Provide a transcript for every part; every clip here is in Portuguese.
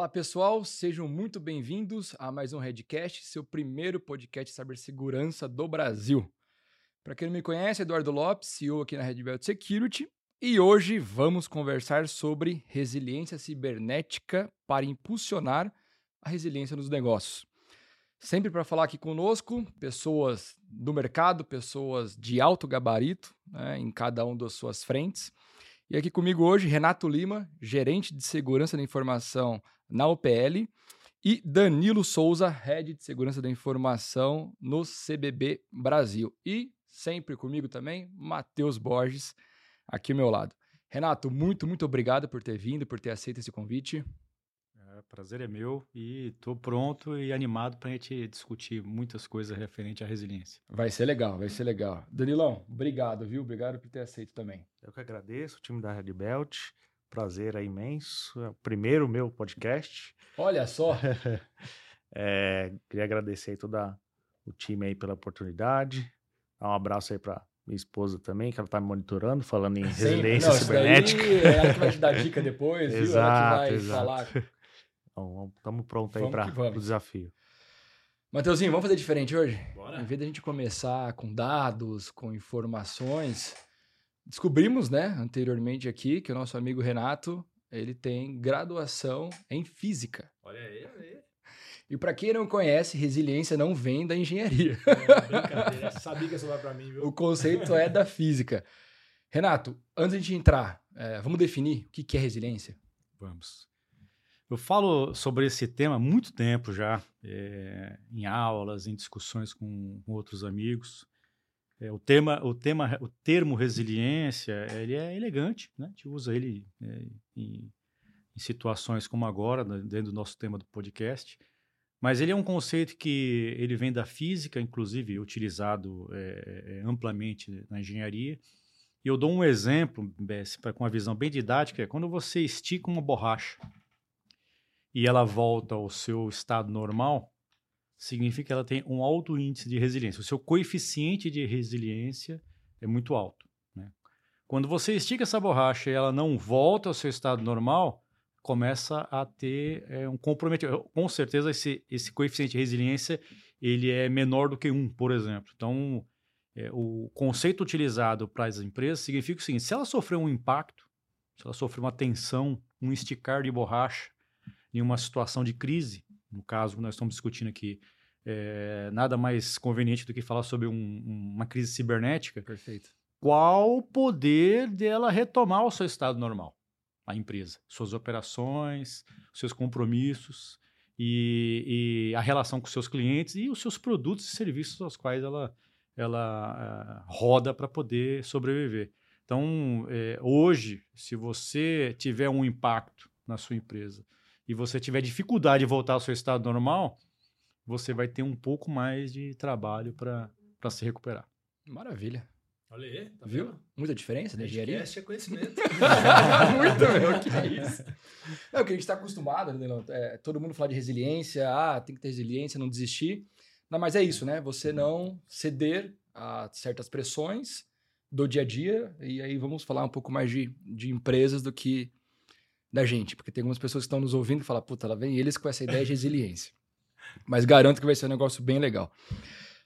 Olá, pessoal, sejam muito bem-vindos a mais um Redcast, seu primeiro podcast de cibersegurança do Brasil. Para quem não me conhece, Eduardo Lopes, CEO aqui na Red Belt Security, e hoje vamos conversar sobre resiliência cibernética para impulsionar a resiliência nos negócios. Sempre para falar aqui conosco, pessoas do mercado, pessoas de alto gabarito, né, em cada uma das suas frentes. E aqui comigo hoje, Renato Lima, gerente de segurança da informação na UPL, e Danilo Souza, head de segurança da informação no CBB Brasil. E sempre comigo também, Matheus Borges, aqui ao meu lado. Renato, muito, muito obrigado por ter vindo, por ter aceito esse convite. Prazer é meu e estou pronto e animado para a gente discutir muitas coisas referente à resiliência. Vai ser legal, vai ser legal. Danilão, obrigado, viu? Obrigado por ter aceito também. Eu que agradeço, o time da Red Belt. Prazer é imenso. É o primeiro meu podcast. Olha só. é, queria agradecer todo o time aí pela oportunidade. Dar um abraço aí para minha esposa também, que ela está me monitorando, falando em Sim, resiliência não, cibernética. é ela que vai te dar dica depois, exato, viu? Ela que vai exato. falar. Então, estamos prontos aí para o desafio. Mateuzinho, vamos fazer diferente hoje? Bora. Em vez da gente começar com dados, com informações, descobrimos, né, anteriormente aqui, que o nosso amigo Renato, ele tem graduação em física. Olha aí, olha aí. E para quem não conhece, resiliência não vem da engenharia. É, brincadeira, sabia que isso vai para mim, viu? O conceito é da física. Renato, antes de entrar, é, vamos definir o que é resiliência? Vamos. Eu falo sobre esse tema há muito tempo já, é, em aulas, em discussões com, com outros amigos. É, o, tema, o, tema, o termo resiliência ele é elegante, né? a gente usa ele é, em, em, situações como agora, dentro do nosso tema do podcast. Mas ele é um conceito que ele vem da física, inclusive utilizado é, é, amplamente na engenharia. E eu dou um exemplo, com uma visão bem didática, é quando você estica uma borracha e ela volta ao seu estado normal, significa que ela tem um alto índice de resiliência. O seu coeficiente de resiliência é muito alto. Né? Quando você estica essa borracha e ela não volta ao seu estado normal, começa a ter é, um comprometimento. Com certeza, esse, esse coeficiente de resiliência ele é menor do que um, por exemplo. Então, é, o conceito utilizado para as empresas significa o seguinte: se ela sofrer um impacto, se ela sofrer uma tensão, um esticar de borracha, em uma situação de crise, no caso que nós estamos discutindo aqui, é, nada mais conveniente do que falar sobre um, uma crise cibernética. Perfeito. Qual o poder dela retomar o seu estado normal? A empresa, suas operações, seus compromissos e, e a relação com seus clientes e os seus produtos e serviços aos quais ela, ela uh, roda para poder sobreviver. Então, é, hoje, se você tiver um impacto na sua empresa, e você tiver dificuldade de voltar ao seu estado normal, você vai ter um pouco mais de trabalho para se recuperar. Maravilha. Olha aí, tá viu? Vendo? Muita diferença da engenharia? é conhecimento. Muito, meu, que é isso. É o que a gente está acostumado, né, é, todo mundo fala de resiliência, ah, tem que ter resiliência, não desistir. Não, mas é isso, né? Você não ceder a certas pressões do dia a dia, e aí vamos falar um pouco mais de, de empresas do que da gente, porque tem algumas pessoas que estão nos ouvindo e falam, puta, lá vem eles com essa ideia de resiliência. Mas garanto que vai ser um negócio bem legal.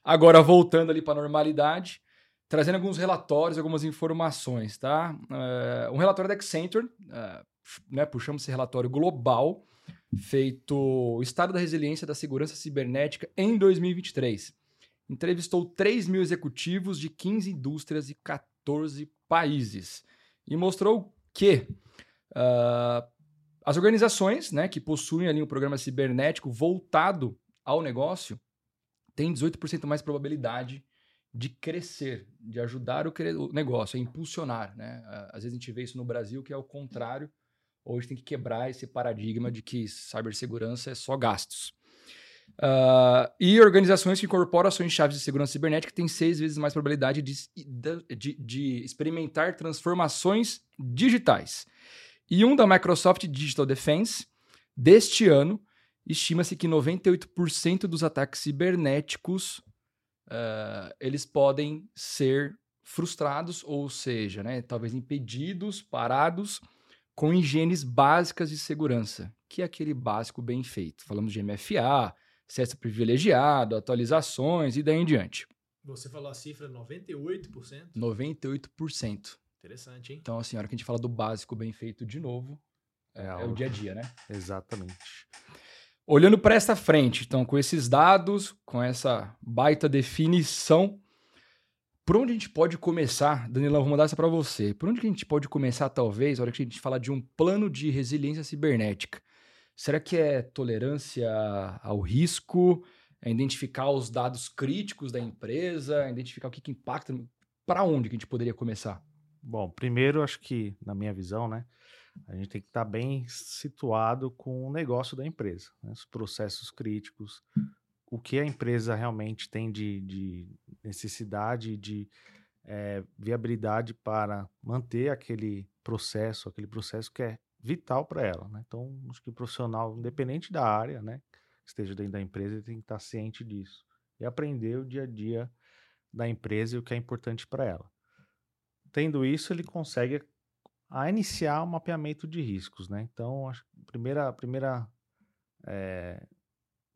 Agora, voltando ali para a normalidade, trazendo alguns relatórios, algumas informações, tá? Uh, um relatório da Accenture, uh, né, puxamos esse relatório global, feito o estado da resiliência da segurança cibernética em 2023. Entrevistou 3 mil executivos de 15 indústrias e 14 países. E mostrou que Uh, as organizações né, que possuem ali um programa cibernético voltado ao negócio têm 18% mais probabilidade de crescer, de ajudar o, o, negócio, a impulsionar. Né? Às vezes a gente vê isso no Brasil, que é o contrário. Hoje tem que quebrar esse paradigma de que cibersegurança é só gastos. Uh, e organizações que incorporam ações chaves de segurança cibernética têm seis vezes mais probabilidade de, de, de experimentar transformações digitais. E um da Microsoft Digital Defense, deste ano, estima-se que 98% dos ataques cibernéticos uh, eles podem ser frustrados, ou seja, né, talvez impedidos, parados, com higienes básicas de segurança, que é aquele básico bem feito? Falamos de MFA, acesso privilegiado, atualizações e daí em diante. Você falou a cifra 98%? 98%. Interessante, hein? Então, assim, a hora que a gente fala do básico bem feito de novo, é, é o dia a dia, né? Exatamente. Olhando para essa frente, então, com esses dados, com essa baita definição, por onde a gente pode começar? Danilão, vou mandar essa para você. Por onde que a gente pode começar, talvez, na hora que a gente falar de um plano de resiliência cibernética? Será que é tolerância ao risco? É identificar os dados críticos da empresa? Identificar o que, que impacta? Para onde que a gente poderia começar? Bom, primeiro, acho que, na minha visão, né? A gente tem que estar tá bem situado com o negócio da empresa, né? os processos críticos, o que a empresa realmente tem de, de necessidade, de é, viabilidade para manter aquele processo, aquele processo que é vital para ela. Né? Então, acho que o profissional, independente da área, né, que esteja dentro da empresa, tem que estar ciente disso e aprender o dia a dia da empresa e o que é importante para ela. Tendo isso, ele consegue a iniciar o mapeamento de riscos, né? Então, a primeira, a primeira é,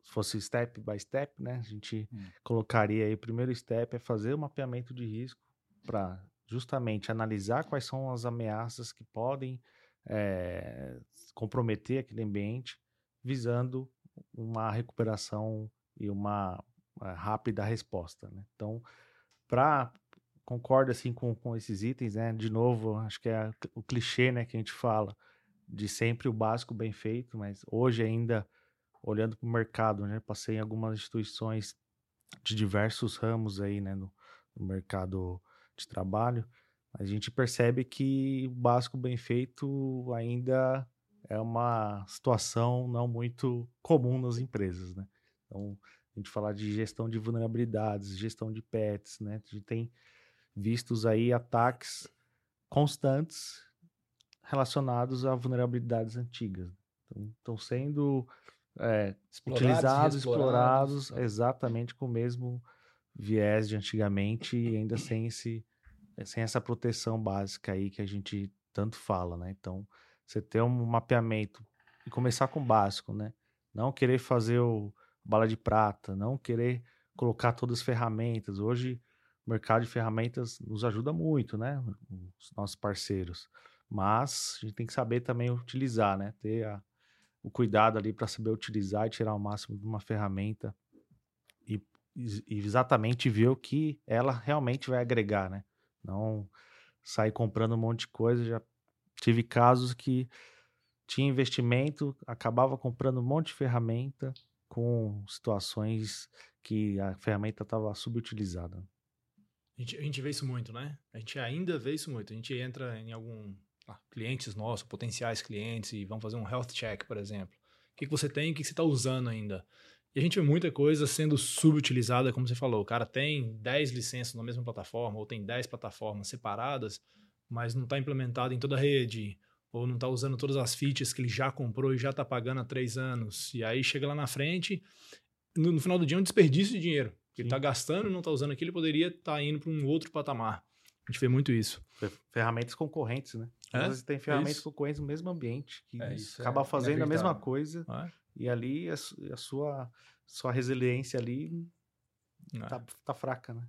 se fosse step by step, né? A gente hum. colocaria aí o primeiro step é fazer o mapeamento de risco para justamente analisar quais são as ameaças que podem é, comprometer aquele ambiente, visando uma recuperação e uma, uma rápida resposta. Né? Então, para concordo assim com, com esses itens, né? De novo, acho que é o clichê, né, que a gente fala de sempre o básico bem feito, mas hoje ainda olhando para o mercado, né? Passei em algumas instituições de diversos ramos aí, né, no, no mercado de trabalho, a gente percebe que o básico bem feito ainda é uma situação não muito comum nas empresas, né? Então, a gente falar de gestão de vulnerabilidades, gestão de pets, né? A gente tem vistos aí ataques constantes relacionados a vulnerabilidades antigas. Então, estão sendo é, explorados, utilizados, explorados, exatamente com o mesmo viés de antigamente e ainda sem, esse, sem essa proteção básica aí que a gente tanto fala, né? Então, você ter um mapeamento e começar com o básico, né? Não querer fazer o bala de prata, não querer colocar todas as ferramentas. Hoje, o mercado de ferramentas nos ajuda muito, né? Os nossos parceiros. Mas a gente tem que saber também utilizar, né? Ter a, o cuidado ali para saber utilizar e tirar o máximo de uma ferramenta e, e, exatamente ver o que ela realmente vai agregar, né? Não sair comprando um monte de coisa. Já tive casos que tinha investimento, acabava comprando um monte de ferramenta com situações que a ferramenta estava subutilizada. A gente, a gente vê isso muito, né? A gente ainda vê isso muito. A gente entra em algum clientes nossos, potenciais clientes, e vão fazer um health check, por exemplo. O que, que você tem, o que, que você está usando ainda? E a gente vê muita coisa sendo subutilizada, como você falou. O cara tem 10 licenças na mesma plataforma, ou tem 10 plataformas separadas, mas não está implementado em toda a rede, ou não está usando todas as features que ele já comprou e já está pagando há três anos. E aí chega lá na frente, no, no final do dia é um desperdício de dinheiro. Ele está gastando e não está usando aquilo, ele poderia estar tá indo para um outro patamar. A gente vê muito isso. Ferramentas concorrentes, né? É? Às vezes tem ferramentas é concorrentes no mesmo ambiente, que é, acaba é fazendo a mesma coisa. É? E ali a, a, sua, sua resiliência ali é. tá, tá fraca, né?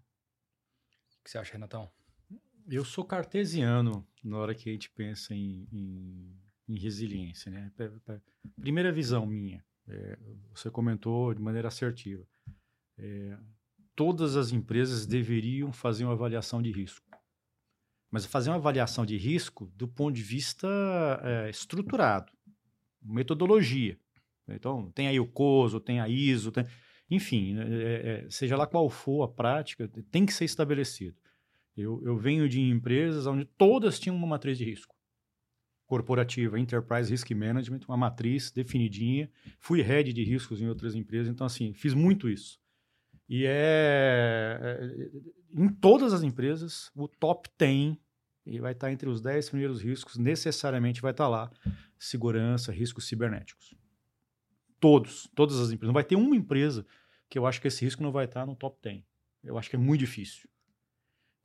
O que você acha, Renatão? Eu sou cartesiano na hora que a gente pensa em, em, em resiliência, né? Primeira visão minha, é, você comentou de maneira assertiva. É, todas as empresas deveriam fazer uma avaliação de risco mas fazer uma avaliação de risco do ponto de vista é, estruturado, metodologia. Então, tem aí o COSO, tem a ISO, tem... enfim, é, é, seja lá qual for a prática, tem que ser estabelecido. Eu, eu venho de empresas onde todas tinham uma matriz de risco corporativa, Enterprise Risk Management, uma matriz definidinha. Fui head de riscos em outras empresas, então, assim, fiz muito isso. E é, é, em todas as empresas, o top 10 e vai estar entre os 10 primeiros riscos, necessariamente vai estar lá segurança, riscos cibernéticos. Todos, todas as empresas. Não vai ter uma empresa que eu acho que esse risco não vai estar no top 10. Eu acho que é muito difícil.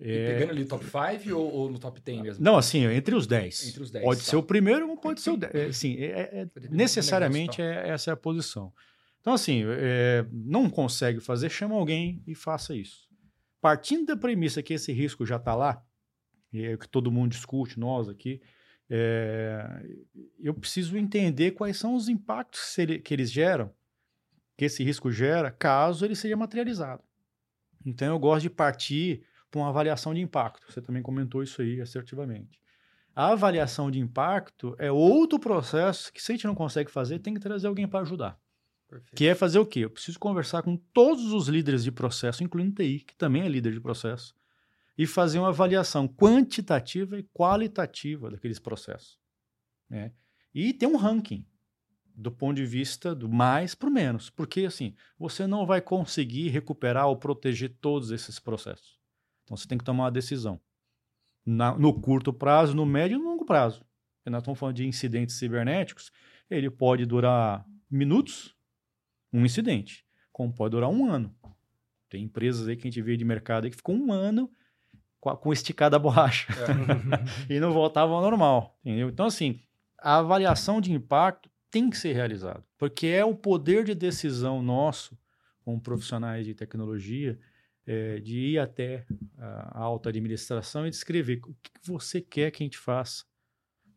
É, pegando ali top 5 ou, ou no top 10 mesmo? Não, assim, entre os 10. Entre os 10, Pode tá. ser o primeiro ou pode ser o 10. É, assim, é- é- do necessariamente é, essa é a posição. Então, assim, é, não consegue fazer, chama alguém e faça isso. Partindo da premissa que esse risco já está lá, e é o que todo mundo discute, nós aqui, é, eu preciso entender quais são os impactos que ele- que eles geram, que esse risco gera, caso ele seja materializado. Então, eu gosto de partir para uma avaliação de impacto. Você também comentou isso aí assertivamente. A avaliação de impacto é outro processo que, se a gente não consegue fazer, tem que trazer alguém para ajudar. Perfeito. Que é fazer o quê? Eu preciso conversar com todos os líderes de processo, incluindo TI, que também é líder de processo, e fazer uma avaliação quantitativa e qualitativa daqueles processos. né? E ter um ranking do ponto de vista do mais para o menos. Porque, assim, você não vai conseguir recuperar ou proteger todos esses processos. Então, você tem que tomar uma decisão. Na- no curto prazo, no médio e no longo prazo. Porque nós estamos falando de incidentes cibernéticos, ele pode durar minutos, um incidente, como pode durar um ano. Tem empresas aí que a gente vê de mercado que ficou um ano com, a- com esticada a borracha e não voltava ao normal. Entendeu? Então, assim, a avaliação de impacto tem que ser realizada, porque é o poder de decisão nosso, como profissionais de tecnologia, é, de ir até a alta administração e descrever o que que você quer que a gente faça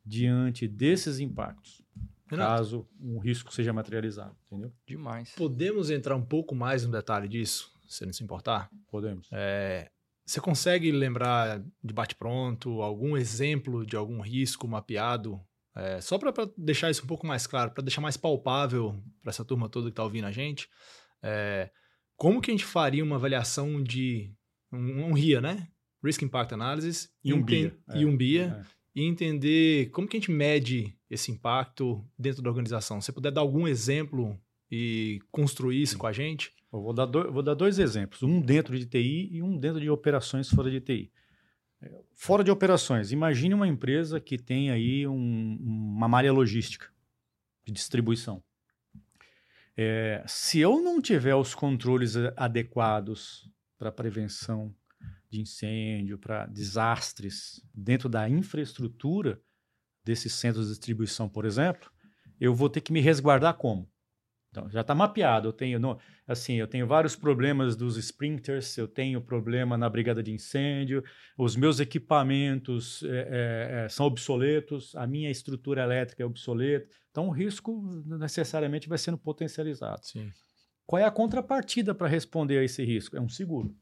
diante desses impactos, Renato, caso um risco seja materializado, entendeu? Demais. podemos entrar um pouco mais no detalhe disso, se não se importar? Podemos. É, você consegue lembrar de bate-pronto algum exemplo de algum risco mapeado? É, só para deixar isso um pouco mais claro, para deixar mais palpável para essa turma toda que está ouvindo a gente, é, como que a gente faria uma avaliação de um, um RIA, né? Risk Impact Analysis E um BIA, e um BIA é. E entender como que a gente mede esse impacto dentro da organização. Se você puder dar algum exemplo e construir isso com a gente, Eu vou dar, dois, vou dar dois exemplos, um dentro de TI e um dentro de operações fora de TI. É, Fora de operações, imagine uma empresa que tem aí um- uma malha logística de distribuição. É, se eu não tiver os controles adequados para prevenção de incêndio, para desastres dentro da infraestrutura desses centros de distribuição, por exemplo, eu vou ter que me resguardar como? Então, já está mapeado. Eu tenho, assim, eu tenho vários problemas dos sprinters, eu tenho problema na brigada de incêndio, os meus equipamentos é, é, são obsoletos, a minha estrutura elétrica é obsoleta. Então, o risco necessariamente vai sendo potencializado. sim. Qual é a contrapartida para responder a esse risco? É um seguro.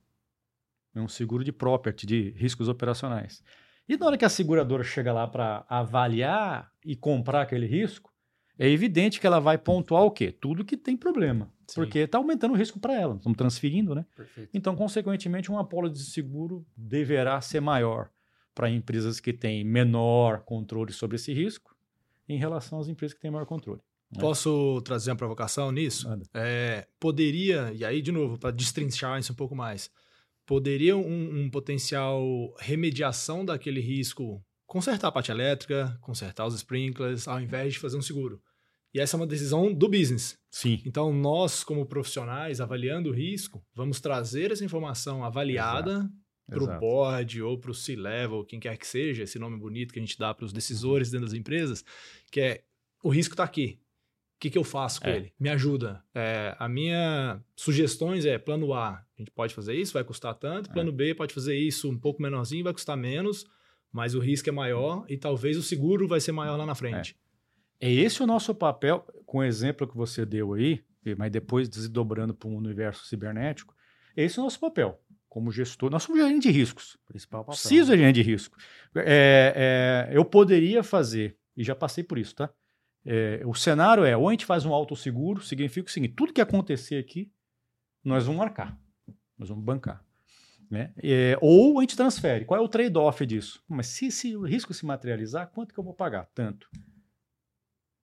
É um seguro de property, de riscos operacionais. E na hora que a seguradora chega lá para avaliar e comprar aquele risco, é evidente que ela vai pontuar o quê? Tudo que tem problema. Sim. Porque está aumentando o risco para ela. Estamos transferindo, né? Perfeito. Então, consequentemente, um apólice de seguro deverá ser maior para empresas que têm menor controle sobre esse risco em relação às empresas que têm maior controle. né? Posso trazer uma provocação nisso? É, poderia, e aí, de novo, para destrinchar isso um pouco mais, poderia um, um potencial remediação daquele risco consertar a parte elétrica, consertar os sprinklers, ao invés de fazer um seguro. E essa é uma decisão do business. Sim. Então, nós, como profissionais, avaliando o risco, vamos trazer essa informação avaliada para o board ou para o C-level, quem quer que seja, esse nome bonito que a gente dá para os decisores dentro das empresas, que é o risco está aqui. O que, que eu faço com É. ele? Me ajuda. É, a minha sugestões é plano A, a gente pode fazer isso, vai custar tanto. Plano B pode fazer isso um pouco menorzinho, vai custar menos, mas o risco é maior e talvez o seguro vai ser maior lá na frente. É esse o nosso papel, com o exemplo que você deu aí, mas depois desdobrando para um universo cibernético, esse é o nosso papel. Como gestor, nós somos gerente de riscos. Principal papel. Preciso de gerente de risco. É, é, eu poderia fazer, e já passei por isso, tá? É, o cenário é, ou a gente faz um autosseguro, significa o seguinte, tudo que acontecer aqui, nós vamos marcar, nós vamos bancar. Né? É, ou a gente transfere. Qual é o trade-off disso? Mas se, se o risco se materializar, quanto que eu vou pagar? Tanto.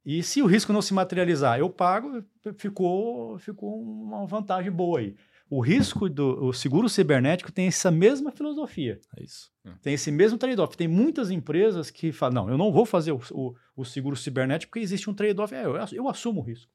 E se o risco não se materializar, eu pago, ficou, ficou uma vantagem boa aí. O risco do o seguro cibernético tem essa mesma filosofia. É isso. Tem esse mesmo trade-off. Tem muitas empresas que falam: não, eu não vou fazer o, o- o seguro cibernético porque existe um trade-off. É, eu, eu assumo o risco.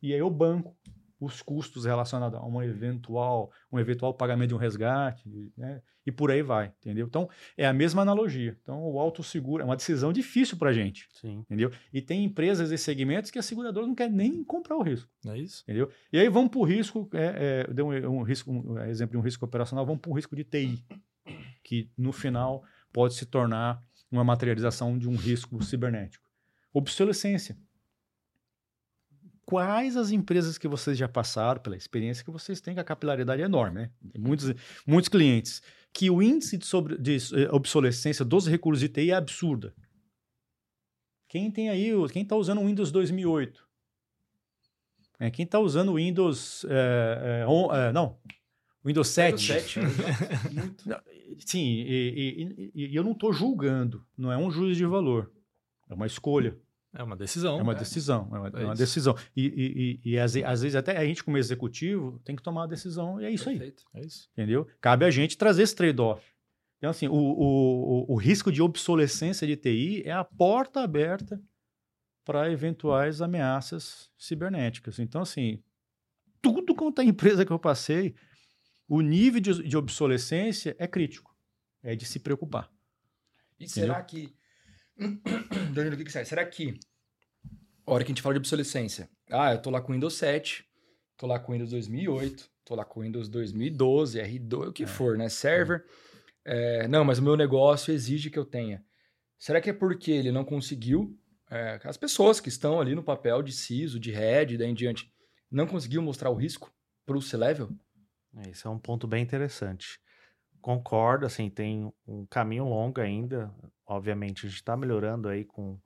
E aí eu banco os custos relacionados a uma eventual, um eventual pagamento de um resgate, né? e por aí vai, entendeu? Então, é a mesma analogia. Então, o autosseguro é uma decisão difícil para a gente, Sim. entendeu? E tem empresas e segmentos que a seguradora não quer nem comprar o risco, é isso? entendeu? E aí vamos para o risco, é, é, deu um, um risco, um exemplo de um risco operacional, vamos para o risco de TI, que no final pode se tornar uma materialização de um risco cibernético. Obsolescência. Quais as empresas que vocês já passaram, pela experiência que vocês têm, que a capilaridade é enorme, né? Tem muitos, muitos clientes, que o índice de, sobre, de eh, obsolescência dos recursos de TI é absurda. Quem tem aí, quem está usando o Windows 2008? É, quem está usando o Windows, é, é, on- é, não, Windows 7? 7. Não, Sim, e, e- e- e eu não estou julgando, não é um juízo de valor, é uma escolha. É uma decisão. É uma né? decisão, é uma, É é uma decisão. E, e- e- e às, às vezes até a gente como executivo tem que tomar uma decisão e é isso aí, Perfeito. É isso. entendeu? Cabe a gente trazer esse trade-off. Então assim, o, o, o, o risco de obsolescência de TI é a porta aberta para eventuais ameaças cibernéticas. Então assim, tudo quanto é empresa que eu passei, o nível de, de obsolescência é crítico, é de se preocupar. E será que. Danilo, o que, que sai? Será que. A hora que a gente fala de obsolescência. Ah, eu tô lá com Windows 7, tô lá com Windows 2008, tô lá com Windows 2012, R2, o que É. for, né? Server. É, não, mas o meu negócio exige que eu tenha. Será que é porque ele não conseguiu? é, as pessoas que estão ali no papel de CISO, de head, daí em diante, não conseguiu mostrar o risco para o C-Level? Esse é um ponto bem interessante. Concordo, assim, tem um caminho longo ainda. Obviamente, a gente está melhorando aí com,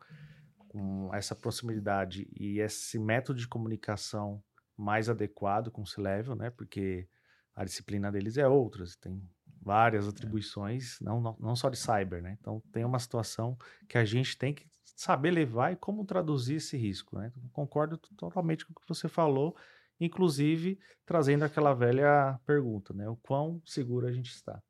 com essa proximidade e esse método de comunicação mais adequado com o C-Level, né? Porque a disciplina deles é outra, tem várias atribuições, não, não, não só de cyber, né? Então, tem uma situação que a gente tem que saber levar e como traduzir esse risco, né? Concordo totalmente com o que você falou, inclusive trazendo aquela velha pergunta, né? O quão seguro a gente está,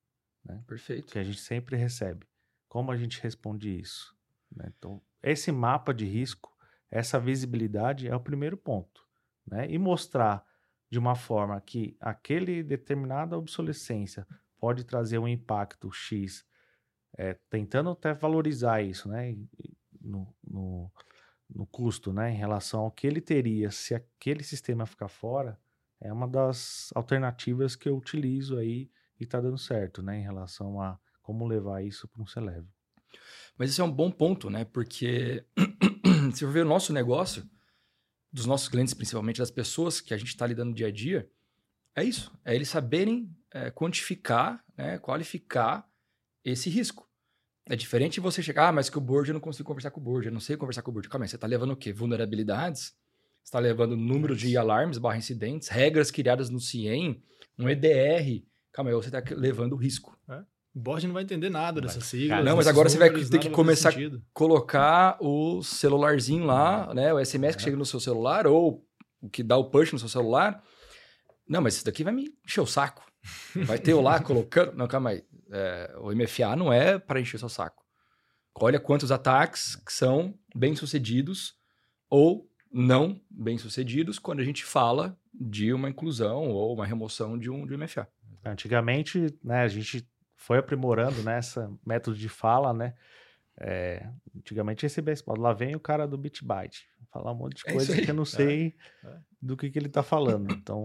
Perfeito. que a gente sempre recebe. Como a gente responde isso? né? Então, esse mapa de risco, essa visibilidade é o primeiro ponto, né? E mostrar de uma forma que aquele determinada obsolescência pode trazer um impacto X, é, tentando até valorizar isso, né? No, no, no custo, né? Em relação ao que ele teria se aquele sistema ficar fora, é uma das alternativas que eu utilizo aí e tá dando certo, né? Em relação a como levar isso para um Celev. Mas isso é um bom ponto, né? Porque se for ver o nosso negócio, dos nossos clientes, principalmente das pessoas que a gente está lidando dia a dia, é isso. É eles saberem é, quantificar, né, qualificar esse risco. É diferente você chegar, ah, mas que o board eu não consigo conversar com o board, eu não sei conversar com o board. Calma aí, você está levando o quê? Vulnerabilidades? Você está levando número de alarmes barra incidentes, regras criadas no CIEM, um EDR. Calma aí, você está levando risco. O board não vai entender nada dessas siglas. Não, mas agora você vai ter que começar- sentido. colocar o celularzinho lá, né? O SMS que chega no seu celular ou o que dá o push no seu celular. Não, mas isso daqui vai me encher o saco. Vai ter eu lá colocando. Não, calma aí. É, o MFA não é para encher o seu saco. Olha quantos ataques que são bem-sucedidos ou não bem-sucedidos quando a gente fala de uma inclusão ou uma remoção de um, de um MFA. Antigamente, né, a gente foi aprimorando nessa método de fala, né? É, antigamente recebia esse lá vem o cara do Bitbyte, falar um monte de É coisa que eu não sei É. do que, que ele tá falando. Então,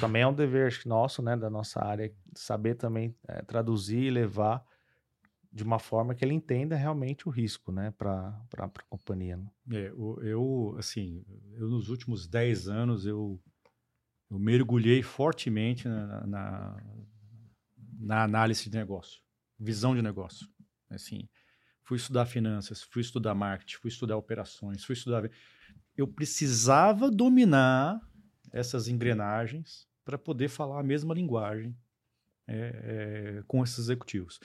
também é um dever acho nosso, né, da nossa área, saber também é, traduzir e levar de uma forma que ele entenda realmente o risco, né, para a companhia. né? É, eu, assim, eu nos últimos 10 anos eu, eu mergulhei fortemente na, na, na análise de negócio, visão de negócio. Assim, fui estudar finanças, fui estudar marketing, fui estudar operações, fui estudar. Eu precisava dominar essas engrenagens para poder falar a mesma linguagem é, é, com esses executivos.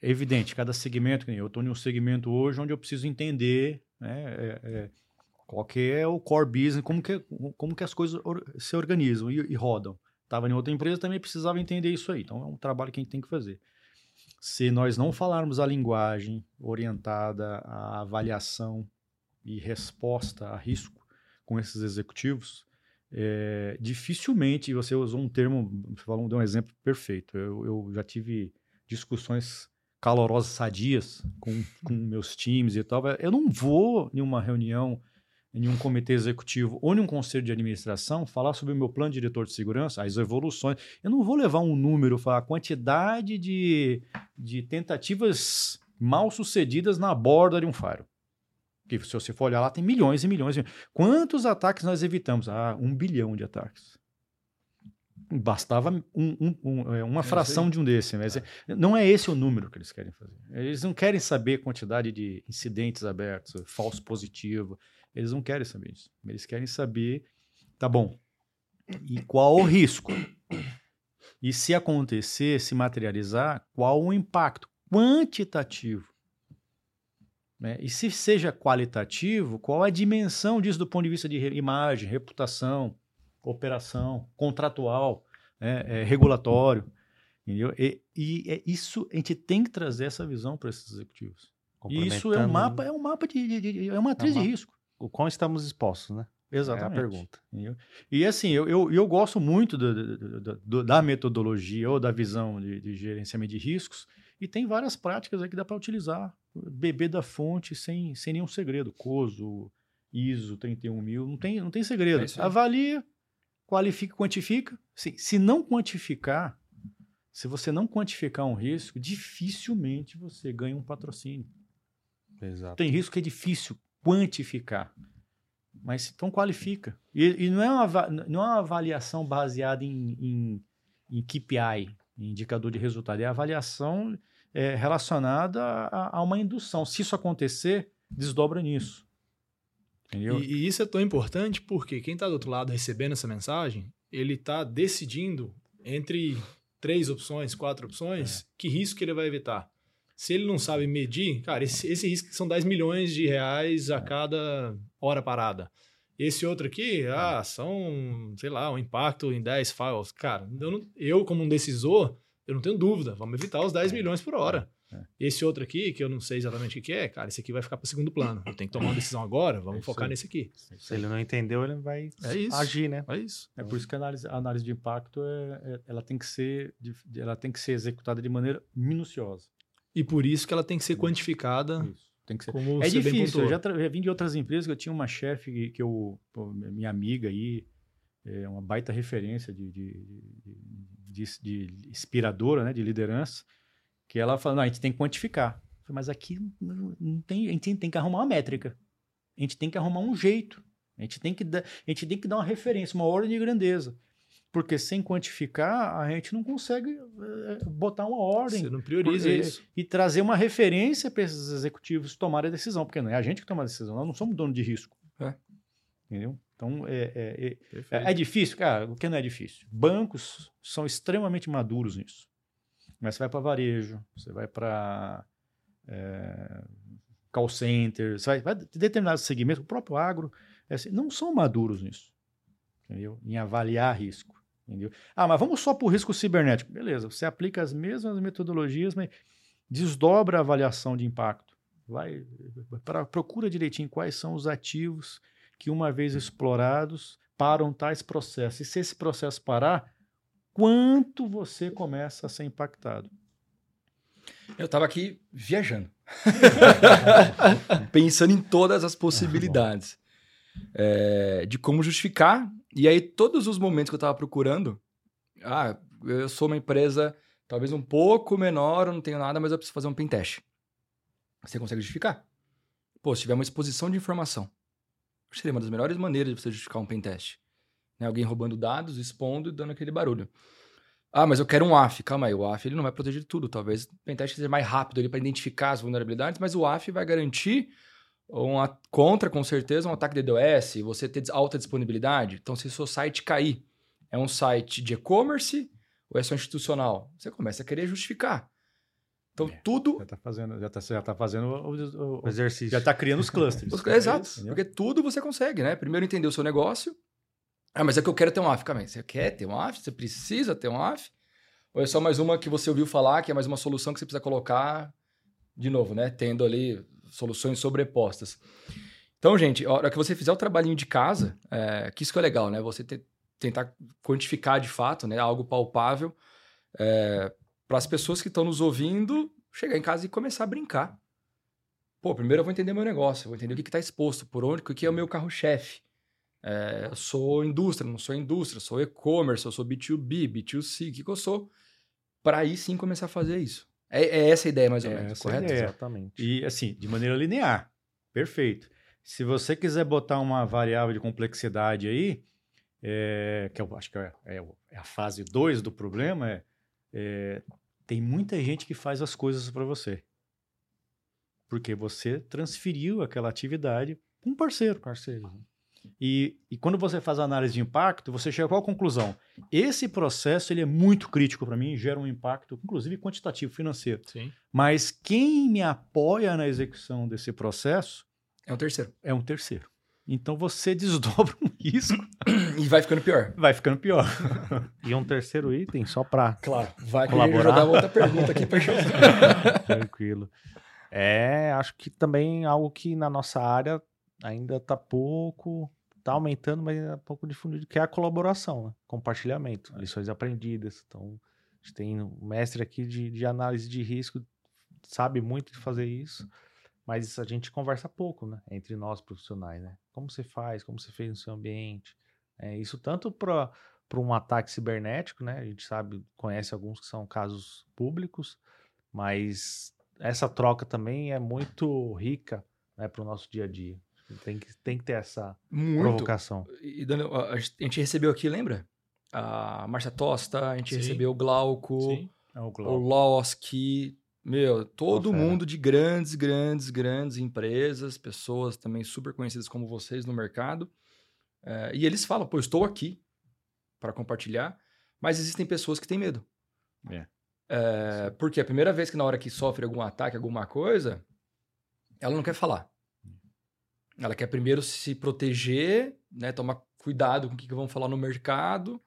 É evidente, cada segmento, eu estou em um segmento hoje onde eu preciso entender né, é, é, qual que é o core business, como que, como que as coisas se organizam e, e rodam. Estava em outra empresa, também precisava entender isso aí. Então é um trabalho que a gente tem que fazer. Se nós não falarmos a linguagem orientada à avaliação e resposta a risco com esses executivos, é, dificilmente você usou um termo, você falou, deu um exemplo perfeito. Eu, eu já tive discussões calorosas, sadias com, com meus times e tal. Eu não vou em uma reunião, em um comitê executivo ou em um conselho de administração falar sobre o meu plano diretor de segurança, as evoluções. Eu não vou levar um número, falar a quantidade de, de tentativas mal sucedidas na borda de um faro. Que se você for olhar lá, tem milhões e milhões. De... Quantos ataques nós evitamos? Ah, um bilhão de ataques. Bastava um, um, um, é, uma é fração de um desse. Mas é. não é esse o número que eles querem fazer. Eles não querem saber a quantidade de incidentes abertos, falso positivo. Eles não querem saber isso. Eles querem saber, tá bom, e qual o risco? E se acontecer, se materializar, qual o impacto quantitativo? Né? E se seja qualitativo, qual a dimensão disso do ponto de vista de imagem, reputação, operação, contratual, né? é, regulatório? Entendeu? E, e é isso a gente tem que trazer essa visão para esses executivos. E isso é um mapa, é um mapa de, de, de é uma atriz é de risco. O qual estamos expostos, né? Exatamente. É a pergunta. E assim, eu, eu, eu gosto muito do, do, do, da metodologia ou da visão de, de gerenciamento de riscos, e tem várias práticas aí que dá para utilizar. Beber da fonte sem, sem nenhum segredo. COSO, ISO 31000, não tem, não tem segredo. É Avalia, qualifica, quantifica. Se, se não quantificar, se você não quantificar um risco, dificilmente você ganha um patrocínio. Exato. Tem risco que é difícil quantificar. Mas então qualifica. E, e não, é uma, não é uma avaliação baseada em, em, em KPI, em indicador de resultado. É avaliação é, relacionada a, a, uma indução. Se isso acontecer, desdobra nisso. Entendeu? E, e isso é tão importante porque quem está do outro lado recebendo essa mensagem, ele está decidindo entre três opções, quatro opções, é. que risco ele vai evitar. Se ele não sabe medir, cara, esse, esse risco são 10 milhões de reais a cada hora parada. Esse outro aqui, é. ah, são, sei lá, um impacto em 10 files. Cara, eu, não, eu como um decisor, eu não tenho dúvida, vamos evitar os 10 é. milhões por hora. É. Esse outro aqui, que eu não sei exatamente o que é, cara, esse aqui vai ficar para o segundo plano. Eu tenho que tomar uma decisão agora, vamos é focar nesse aqui. Se ele não entendeu, ele vai é agir, né? É isso. É por isso que a análise, a análise de impacto é, ela, tem que ser, ela tem que ser executada de maneira minuciosa. E por isso que ela tem que ser quantificada. Isso. Tem que ser. Como é difícil. Eu já, já, vim de outras empresas que eu tinha uma chefe que, eu, pô, minha amiga aí, é uma baita referência de, de, de, de, inspiradora, né, de liderança, que ela fala, não, a gente tem que quantificar. Falei, mas aqui não, não tem, a gente tem que arrumar uma métrica. A gente tem que arrumar um jeito. A gente tem que dar, a gente tem que dar uma referência, uma ordem de grandeza. Porque sem quantificar, a gente não consegue é, botar uma ordem. Você não prioriza e, isso. E trazer uma referência para esses executivos tomarem a decisão, porque não é a gente que toma a decisão, nós não somos dono de risco. É. Entendeu? Então, é, é, é, é, difícil? Cara, o que não é difícil? Bancos são extremamente maduros nisso. Mas você vai para varejo, você vai para é, call center, você vai, vai determinados segmentos, o próprio agro, é assim, não são maduros nisso. Entendeu? Em avaliar risco. Entendeu? Ah, mas vamos só para o risco cibernético. Beleza, você aplica as mesmas metodologias, mas desdobra a avaliação de impacto. Vai para procura direitinho quais são os ativos que, uma vez explorados, param tais processos. E se esse processo parar, quanto você começa a ser impactado? Eu estava aqui viajando, pensando em todas as possibilidades é, de como justificar e aí, todos os momentos que eu estava procurando, ah, eu sou uma empresa talvez um pouco menor, eu não tenho nada, mas eu preciso fazer um pentest. Você consegue justificar? Pô, se tiver uma exposição de informação, seria uma das melhores maneiras de você justificar um pentest. Né? Alguém roubando dados, expondo e dando aquele barulho. Ah, mas eu quero um AF. Calma aí, o AF ele não vai proteger tudo. Talvez o pentest seja mais rápido para identificar as vulnerabilidades, mas o AF vai garantir uma, contra, com certeza, um ataque de DDoS, você ter alta disponibilidade. Então, se o seu site cair, é um site de e-commerce ou é só institucional? Você começa a querer justificar. Então, é, tudo. Já está fazendo, já tá, já tá fazendo o, o, o, exercício. Já está criando os clusters. Os, é exato. Isso, porque tudo você consegue, né? Primeiro entender o seu negócio. Ah, mas é que eu quero ter um AF. Calma aí. Você quer ter um AF? Você precisa ter um AF? Ou é só mais uma que você ouviu falar, que é mais uma solução que você precisa colocar de novo, né? Tendo ali soluções sobrepostas. Então, gente, a hora que você fizer o trabalhinho de casa, é, que isso que é legal, né? Você te- tentar quantificar de fato, né? Algo palpável, para as pessoas que estão nos ouvindo chegar em casa e começar a brincar. Pô, primeiro eu vou entender meu negócio, vou entender o que está exposto, por onde, o que é o meu carro-chefe. É, eu sou indústria, não sou indústria, sou e-commerce, eu sou B2B, B2C, o que, que eu sou? Para aí sim começar a fazer isso. É, é essa a ideia, mais ou É menos, essa a correto? ideia. Exatamente. E assim, de maneira linear. Perfeito. Se você quiser botar uma variável de complexidade aí, é, que eu acho que é, é é a fase 2 do problema, é, é, tem muita gente que faz as coisas para você. Porque você transferiu aquela atividade para um parceiro. Parceiro. E, e quando você faz a análise de impacto, você chega a qual conclusão? Esse processo ele é muito crítico para mim, gera um impacto, inclusive quantitativo, financeiro. Sim. Mas quem me apoia na execução desse processo É um terceiro. é um terceiro. Então você desdobra um risco, E vai ficando pior. vai ficando pior. E um terceiro item, só para Claro. Vai Colaborar. eu jogar outra pergunta aqui para Tranquilo. É, acho que também algo que na nossa área ainda tá pouco, tá aumentando, mas ainda é pouco difundido, que é a colaboração, né? compartilhamento, lições aprendidas. Então, a gente tem um mestre aqui de, de análise de risco, sabe muito de fazer isso, mas a gente conversa pouco, né? Entre nós profissionais, né? Como você faz, como você fez no seu ambiente. É, isso tanto para para um ataque cibernético, né? A gente sabe, conhece alguns que são casos públicos, mas essa troca também é muito rica né, para o nosso dia a dia. Tem que, tem que ter essa Muito. provocação. E, Daniel, a gente recebeu aqui, lembra? A Márcia Tosta, a gente Sim. recebeu o Glauco, Sim. É o. Loski, meu, todo fera. mundo de grandes, grandes, grandes empresas, pessoas também super conhecidas como vocês no mercado. É, e eles falam, pô, estou aqui para compartilhar, mas existem pessoas que têm medo. É. É, porque a primeira vez que na hora que sofre algum ataque, alguma coisa, ela não quer falar. Ela quer primeiro se proteger, né, tomar cuidado com o que, que vão falar no mercado.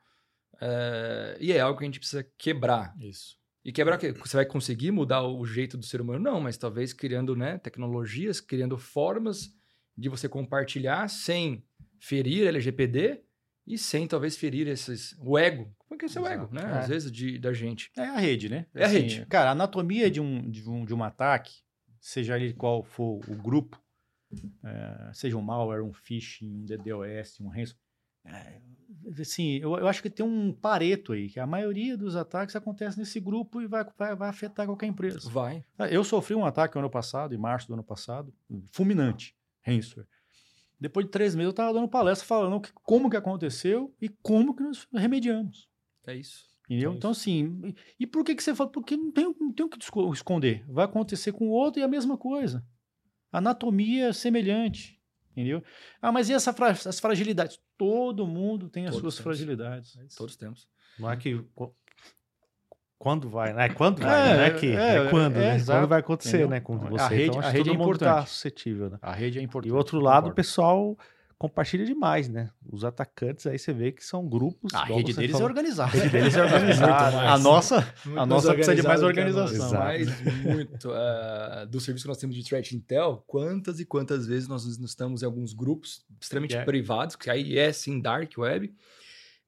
é, e é algo que a gente precisa quebrar. Isso. E quebrar o quê? Você vai conseguir mudar o jeito do ser humano? Não, mas talvez criando né, tecnologias, criando formas de você compartilhar sem ferir LGPD e sem talvez ferir esses, o ego. Porque esse é o ego, né? É. Às vezes de, da gente. É a rede, né? É a rede. Cara, a anatomia de um, de um, de um ataque, seja ele qual for o grupo, é, seja um malware, um phishing, um DDoS, um ransom, é, assim, eu, eu acho que tem um pareto aí, que a maioria dos ataques acontece nesse grupo e vai, vai, vai afetar qualquer empresa. Vai. Ah, Eu sofri um ataque no ano passado, em março do ano passado, fulminante, ransomware. Depois de três meses eu estava dando palestra falando que- como que aconteceu e como que nós remediamos. É isso. Entendeu? É então, assim, e- por que, que você fala? Porque não tem, não tem o que esco- esconder. Vai acontecer com o outro e a mesma coisa. Anatomia é semelhante. Entendeu? Ah, mas e essa fra- as fragilidades? Todo mundo tem as Todos suas temos. fragilidades. Todos temos. Não é que. qu- Quando vai, né? Quando vai, É, não é que. É, é, quando, é, né? exato. Quando vai acontecer, Entendeu? né? Com A você. rede- então, a rede é tá importante. suscetível, né? A rede é E importante. o outro lado, o pessoal compartilha demais, né? Os atacantes aí você vê que são grupos. A rede deles é falou. organizada. A rede deles é organizada. A nossa, Muito a nossa precisa de mais organização. Mas muito. eh, do serviço que nós temos de Threat Intel, quantas e quantas vezes nós estamos em alguns grupos extremamente É. privados, que aí é sim dark web,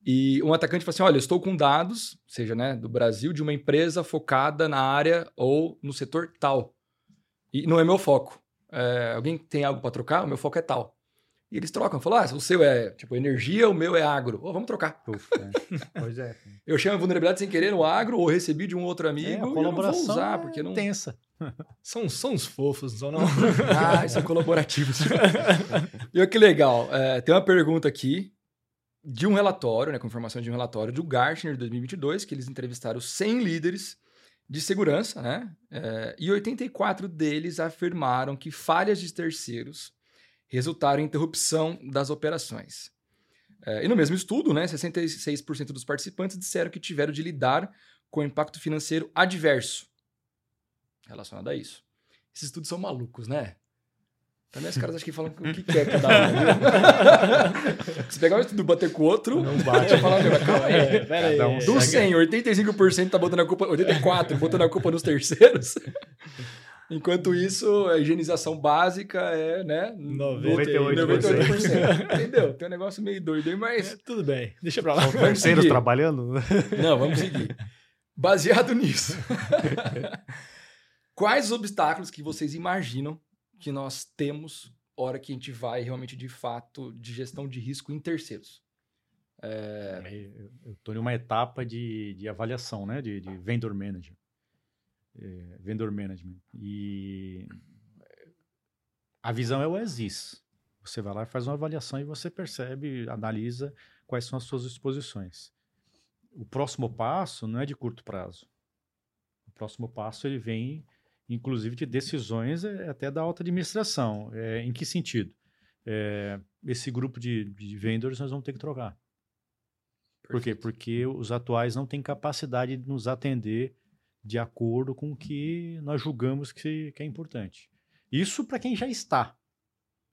e um atacante fala assim: olha, eu estou com dados, seja né, do Brasil, de uma empresa focada na área ou no setor tal. E não é meu foco. Eh, alguém tem algo para trocar? O meu foco é tal. E eles trocam, falam: ah, o seu é tipo energia, o meu é agro. Ô, vamos trocar. Puf, é. Pois é. Eu chamo a vulnerabilidade sem querer no agro, ou recebi de um outro amigo, É, e a eu não colaboração vou usar, é porque não. tensa. São, são uns fofos, não são não? Ah, são colaborativos. e olha que legal. é, tem uma pergunta aqui de um relatório, né, com informação de um relatório do Gartner de 2022, que eles entrevistaram 100 líderes de segurança, né? é, e 84 deles afirmaram que falhas de terceiros resultaram em interrupção das operações. É, e no mesmo estudo, né, 66% dos participantes disseram que tiveram de lidar com impacto financeiro adverso relacionado a isso. Esses estudos são malucos, né? Também os caras acham que falam o que quer cada um. viu? Se pegar um estudo e bater com o outro, Não bate. falar. Calma aí. pera aí. Um Do segue. 100, 85% tá botando a culpa, 84% botando a culpa nos terceiros. Enquanto isso, a higienização básica é, né? 98%. 98%. Entendeu? Tem um negócio meio doido aí, mas. É, tudo bem, deixa pra lá. São terceiros trabalhando? Não, vamos seguir. Baseado nisso. Quais os obstáculos que vocês imaginam que nós temos hora que a gente vai realmente, de fato, de gestão de risco em terceiros? É, eu- Eu estou em uma etapa de, de avaliação, né? De, de vendor manager. É, vendor management. E a visão é o ESIS. Você vai lá e faz uma avaliação e você percebe, analisa quais são as suas exposições. O próximo passo não é de curto prazo. O próximo passo ele vem, inclusive, de decisões é, até da alta administração. É, em que sentido? É, esse grupo de, de vendors nós vamos ter que trocar. Por quê? Porque os atuais não têm capacidade de nos atender de acordo com o que nós julgamos que, que é importante. Isso para quem já está.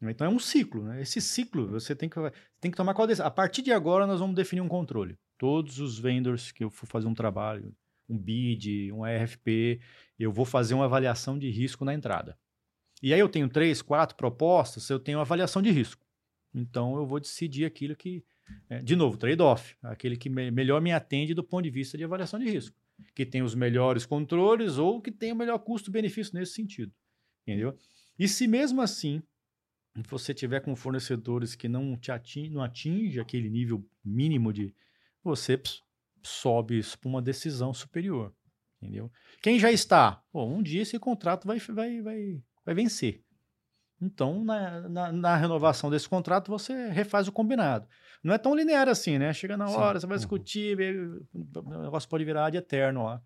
Então é um ciclo, né? Esse ciclo você tem que, tem que tomar qual decisão. A partir de agora nós vamos definir um controle. Todos os vendors que eu for fazer um trabalho, um bid, um RFP, eu vou fazer uma avaliação de risco na entrada. E aí eu tenho três, quatro propostas, eu tenho avaliação de risco. Então eu vou decidir aquilo que, é, de novo, trade-off, aquele que me- melhor me atende do ponto de vista de avaliação de risco, que tem os melhores controles ou que tem o melhor custo-benefício nesse sentido, entendeu? E se mesmo assim você tiver com fornecedores que não te atinge, não atinge aquele nível mínimo de, você sobe isso para uma decisão superior, entendeu? Quem já está, um dia esse contrato vai, vai, vai, vai vencer. Então, na, na, na renovação desse contrato, você refaz o combinado. Não é tão linear assim, né? Chega na Sim. hora, você vai Uhum. discutir, vê- o negócio pode virar de eterno lá.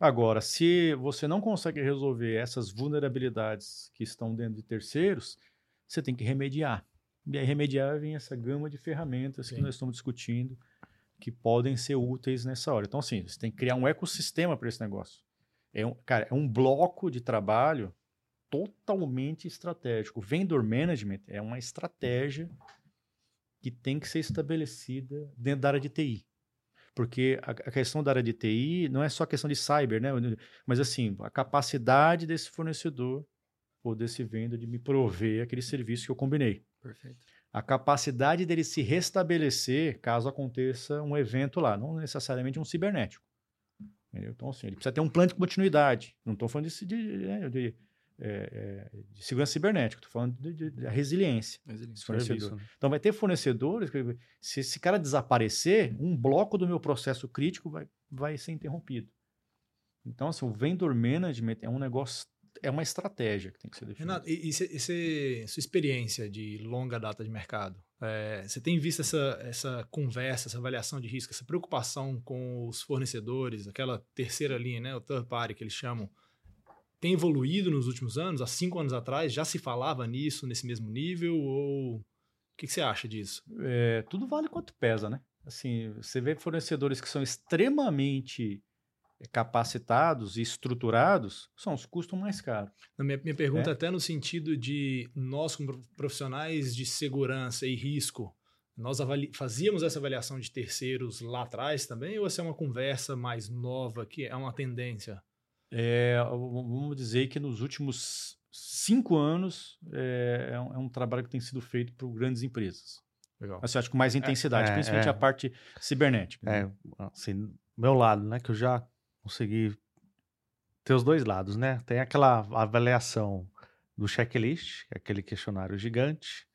Agora, se você não consegue resolver essas vulnerabilidades que estão dentro de terceiros, você tem que remediar. E aí, remediar vem essa gama de ferramentas que Sim. nós estamos discutindo que podem ser úteis nessa hora. Então, assim, você tem que criar um ecossistema para esse negócio. É um, cara, é um bloco de trabalho totalmente estratégico. Vendor management é uma estratégia que tem que ser estabelecida dentro da área de TI. Porque a, a questão da área de TI não é só questão de cyber, né? Mas assim, a capacidade desse fornecedor ou desse vendor de me prover aquele serviço que eu combinei. Perfeito. A capacidade dele se restabelecer caso aconteça um evento lá, não necessariamente um cibernético. Então, assim, ele precisa ter um plano de continuidade. Não estou falando de, de, né, de, é, é, de segurança cibernética, estou falando de resiliência. Resiliência. Fornecedor. Né? Então vai ter fornecedores que, se esse cara desaparecer, um bloco do meu processo crítico vai, vai ser interrompido. Então, assim, o vendor management é um negócio, é uma estratégia que tem que ser definida. Renato, e, e, cê- e cê- sua experiência de longa data de mercado, é, você tem visto essa, essa conversa, essa avaliação de risco, essa preocupação com os fornecedores, aquela terceira linha, né, o third party que eles chamam, tem evoluído nos últimos anos? Há cinco anos atrás já se falava nisso, nesse mesmo nível? Ou o que, que você acha disso? É, tudo vale quanto pesa, né? Assim, você vê fornecedores que são extremamente capacitados e estruturados, são os custos mais caros. Na minha, minha pergunta É. até no sentido de nós como profissionais de segurança e risco, nós fazíamos essa avaliação de terceiros lá atrás também ou essa é uma conversa mais nova que é uma tendência? É, vamos dizer que nos últimos cinco anos é, é um, é um trabalho que tem sido feito por grandes empresas. Legal. Assim, acho que com mais intensidade, é, principalmente é. a parte cibernética. né? É, assim, meu lado, né? Que eu já consegui ter os dois lados, né? Tem aquela avaliação do checklist, é aquele questionário gigante,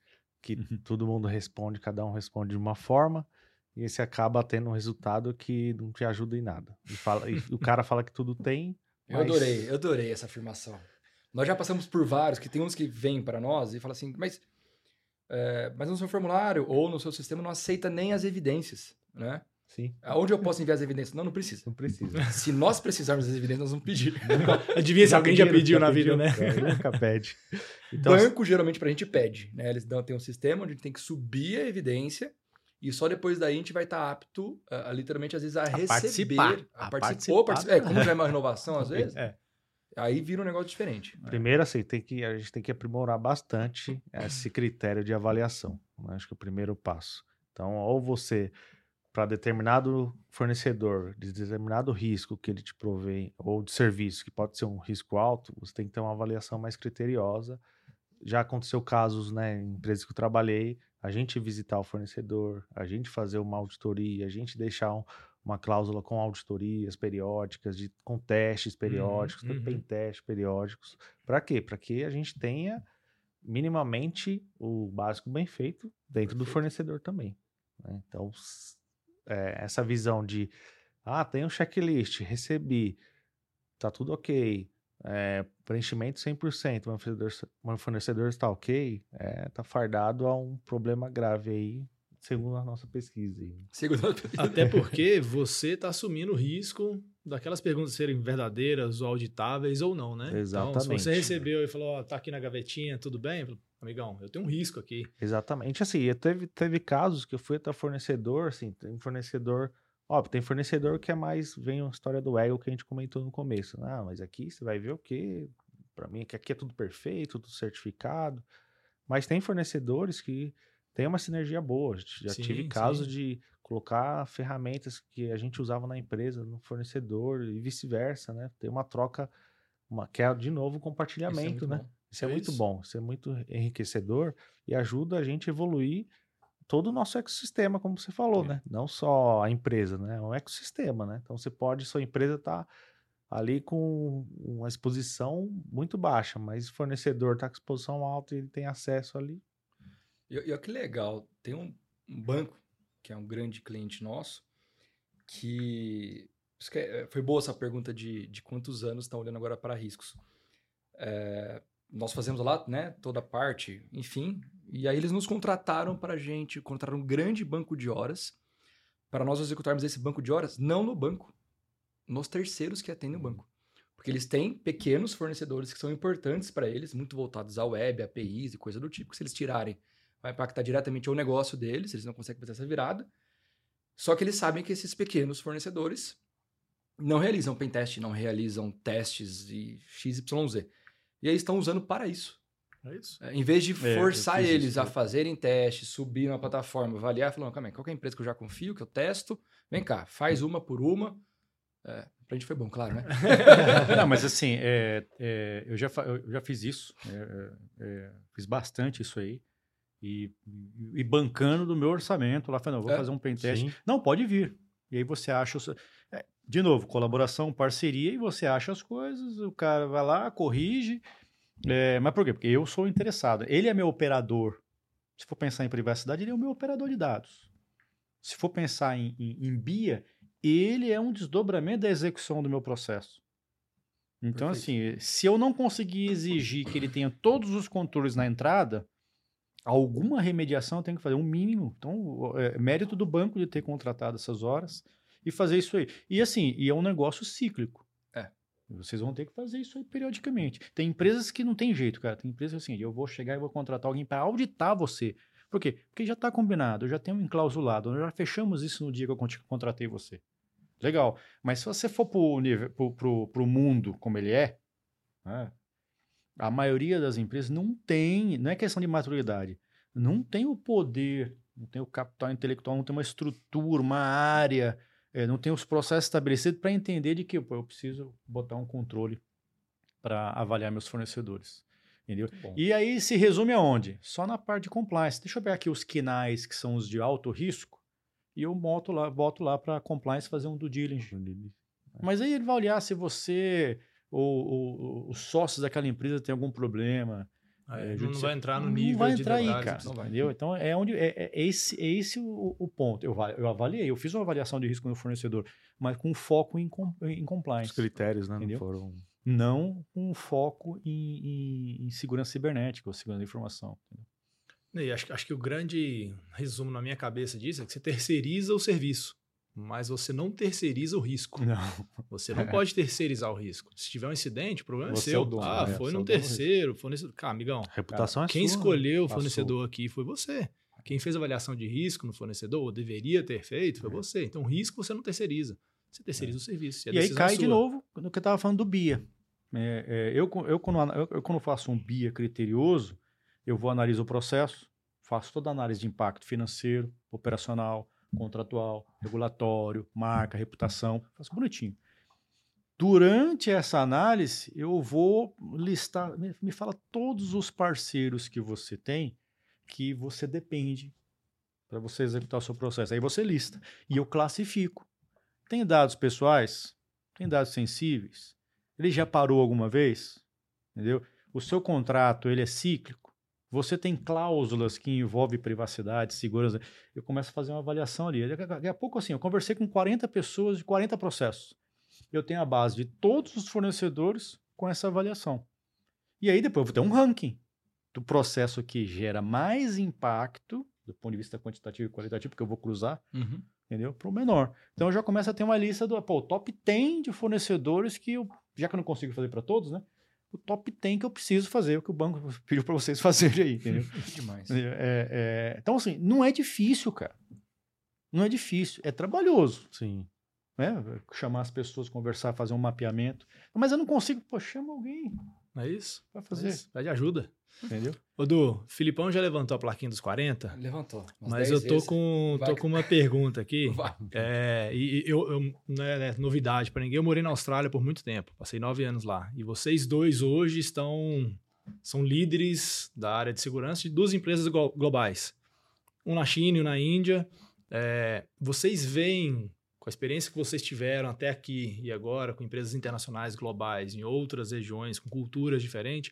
que Uhum. todo mundo responde, cada um responde de uma forma, e esse acaba tendo um resultado que não te ajuda em nada. E, fala, e o cara fala que tudo tem. Eu mas- adorei, eu adorei essa afirmação. Nós já passamos por vários, que tem uns que vêm para nós e falam assim, mas, é, mas no seu formulário ou no seu sistema não aceita nem as evidências, né? Sim, Aonde eu posso enviar as evidências? Não, não precisa. não precisa. Se nós precisarmos das evidências, nós vamos pedir. Adivinha se alguém já pediu na vida, né? É, nunca pede. Então, Banco, geralmente, pra gente pede, né? Eles dão, tem um sistema onde a gente tem que subir a evidência e só depois daí a gente vai estar apto, a, a, literalmente, às vezes, a, receber. participar. A, A participar. Ou participar. participar. É, como já é uma renovação, às vezes, É. aí vira um negócio diferente. Primeiro, assim, tem que, a gente tem que aprimorar bastante esse critério de avaliação. né? Acho que é o primeiro passo. Então, ou você para determinado fornecedor, de determinado risco que ele te provém, ou de serviço, que pode ser um risco alto, você tem que ter uma avaliação mais criteriosa. Já aconteceu casos, né, em empresas que eu trabalhei, a gente visitar o fornecedor, a gente fazer uma auditoria, a gente deixar um, uma cláusula com auditorias periódicas, de, com testes periódicos, uhum. tem testes periódicos. Para quê? Para que a gente tenha minimamente o básico bem feito dentro do fornecedor também. né? Então, é, essa visão de, ah, tem um checklist, recebi, tá tudo ok, é, preenchimento 100%, meu fornecedor, meu fornecedor está ok, é, tá fardado a um problema grave aí, segundo a nossa pesquisa. aí. Segundo Até porque você está assumindo o risco daquelas perguntas serem verdadeiras ou auditáveis ou não, né? Então, se Exatamente. você recebeu e falou, ó, tá aqui na gavetinha, tudo bem? Falo, Amigão, eu tenho um risco aqui. Exatamente, assim, eu teve, teve casos que eu fui até fornecedor, assim, tem fornecedor, ó, tem fornecedor que é mais, vem a história do ego que a gente comentou no começo, ah, mas aqui você vai ver o quê? Pra mim, que aqui é tudo perfeito, tudo certificado, mas tem fornecedores que tem uma sinergia boa, já tive Sim, casos sim. de colocar ferramentas que a gente usava na empresa, no fornecedor e vice-versa, né, tem uma troca, uma, que é, de novo, compartilhamento, né? Isso é, É muito isso. bom, isso é muito enriquecedor e ajuda a gente a evoluir todo o nosso ecossistema, como você falou, É. né? Não só a empresa, né? É um ecossistema, né? Então você pode, sua empresa tá ali com uma exposição muito baixa, mas o fornecedor tá com exposição alta e ele tem acesso ali. E, e olha que legal, tem um, um banco, que é um grande cliente nosso, que. que é- foi boa essa pergunta de, de quantos anos estão olhando agora para riscos. É, nós fazemos lá, né, toda a parte, enfim, e aí eles nos contrataram para a gente, contrataram um grande banco de horas, para nós executarmos esse banco de horas, não no banco, nos terceiros que atendem o banco. Porque eles têm pequenos fornecedores que são importantes para eles, muito voltados à web, APIs e coisa do tipo, que se eles tirarem vai impactar diretamente o negócio deles, eles não conseguem fazer essa virada. Só que eles sabem que esses pequenos fornecedores não realizam pentest, não realizam testes e XYZ. E aí estão usando para isso. É isso. É, Em vez de É, forçar eles isso. a fazerem testes, subir na plataforma, avaliar, falando, calma aí, qual é a empresa que eu já confio, que eu testo? Vem cá, faz uma por uma. É, pra gente foi bom, claro, né? Não, mas assim, é, é, eu, já, eu já fiz isso, é, é, é, fiz bastante isso aí. E, e bancando do meu orçamento lá, falando, "Não, vou É, fazer um pentest. Sim. Não, pode vir. E aí você acha. o seu- é, de novo, colaboração, parceria, e você acha as coisas, o cara vai lá, corrige. É, mas por quê? Porque eu sou interessado. Ele é meu operador. Se for pensar em privacidade, ele é o meu operador de dados. Se for pensar em, em, em BIA, ele é um desdobramento da execução do meu processo. Então, assim, se eu não conseguir exigir que ele tenha todos os controles na entrada, alguma remediação eu tenho que fazer, um mínimo. Então, é mérito do banco de ter contratado essas horas e fazer isso aí. E assim, e é um negócio cíclico. Vocês vão ter que fazer isso aí periodicamente. Tem empresas que não tem jeito, cara. Tem empresas assim, eu vou chegar e vou contratar alguém para auditar você. Por quê? Porque já está combinado, já tenho enclausulado, nós já fechamos isso no dia que eu contratei você. Legal. Mas se você for pro, nível, mundo como ele é, né, a maioria das empresas não tem, não é questão de maturidade, não tem o poder, não tem o capital intelectual, não tem uma estrutura, uma área, eh, não tem os processos estabelecidos para entender de que pô, eu preciso botar um controle para avaliar meus fornecedores. Entendeu? E aí se resume aonde? Só na parte de compliance. Deixa eu pegar aqui os KINAIs, que são os de alto risco, e eu boto lá, boto lá para compliance fazer um due diligence. Mas aí ele vai olhar se você ou, ou- os sócios daquela empresa tem algum problema. É, É, não vai entrar no Não nível vai de entrar aí, detalhes cara. vai. Entendeu? Então é onde é, é esse, é esse o, o ponto. Eu, eu avaliei, eu fiz uma avaliação de risco no fornecedor, mas com foco em, com- em Os compliance. critérios, né? Entendeu? Não foram. Não com foco em, em- em segurança cibernética ou segurança da informação. entendeu? E acho, que- acho que o grande resumo na minha cabeça disso é que você terceiriza o serviço, mas você não terceiriza o risco. Não. Você não pode terceirizar o risco. Se tiver um incidente, o problema Você é é seu. o dono, ah, né? foi é num dono do terceiro, fornecedor. Cara, amigão, A reputação é quem sua, né? escolheu o fornecedor aqui foi você. Quem fez a avaliação de risco no fornecedor, ou deveria ter feito, foi você. Então, risco você não terceiriza. Você terceiriza o serviço. E aí é cai de novo no que eu estava falando do BIA. É, é, eu, eu, quando, eu, eu quando faço um BIA criterioso, eu vou analisar o processo, faço toda a análise de impacto financeiro, operacional, contratual, regulatório, marca, reputação, faço bonitinho. Durante essa análise, eu vou listar, me, fala todos os parceiros que você tem que você depende para você executar o seu processo. Aí você lista e eu classifico. Tem dados pessoais? Tem dados sensíveis? Ele já parou alguma vez? Entendeu? O seu contrato, ele é cíclico? Você tem cláusulas que envolvem privacidade, segurança. Eu começo a fazer uma avaliação ali. Daqui a pouco, assim, eu conversei com 40 pessoas de 40 processos eu tenho a base de todos os fornecedores com essa avaliação. E aí depois eu vou ter um ranking do processo que gera mais impacto do ponto de vista quantitativo e qualitativo, porque eu vou cruzar, Uhum. entendeu? Para o menor. Então eu já começo a ter uma lista do pô, top 10 de fornecedores que eu, já que eu não consigo fazer para todos, né? O top 10 que eu preciso fazer, o que o banco pediu para vocês fazerem aí, entendeu? Demais. É, é, então, assim, não é difícil, cara. Não é difícil, é trabalhoso Sim. né? Chamar as pessoas, conversar, fazer um mapeamento. Mas eu não consigo, pô, chama alguém Não é isso? para Fazer. fazer, É isso. Pede ajuda. Entendeu? Ô, Du, Filipão já levantou a plaquinha dos 40, Levantou. mas 10 eu tô vezes. com, Vai. tô com uma pergunta aqui. Vai. É, e e eu, eu não é né, novidade para ninguém. Eu morei na Austrália por muito tempo, passei nove anos lá. E vocês dois hoje estão são líderes da área de segurança de duas empresas glo- globais, um na China e um na Índia. É, vocês veem com a experiência que vocês tiveram até aqui e agora com empresas internacionais globais em outras regiões com culturas diferentes,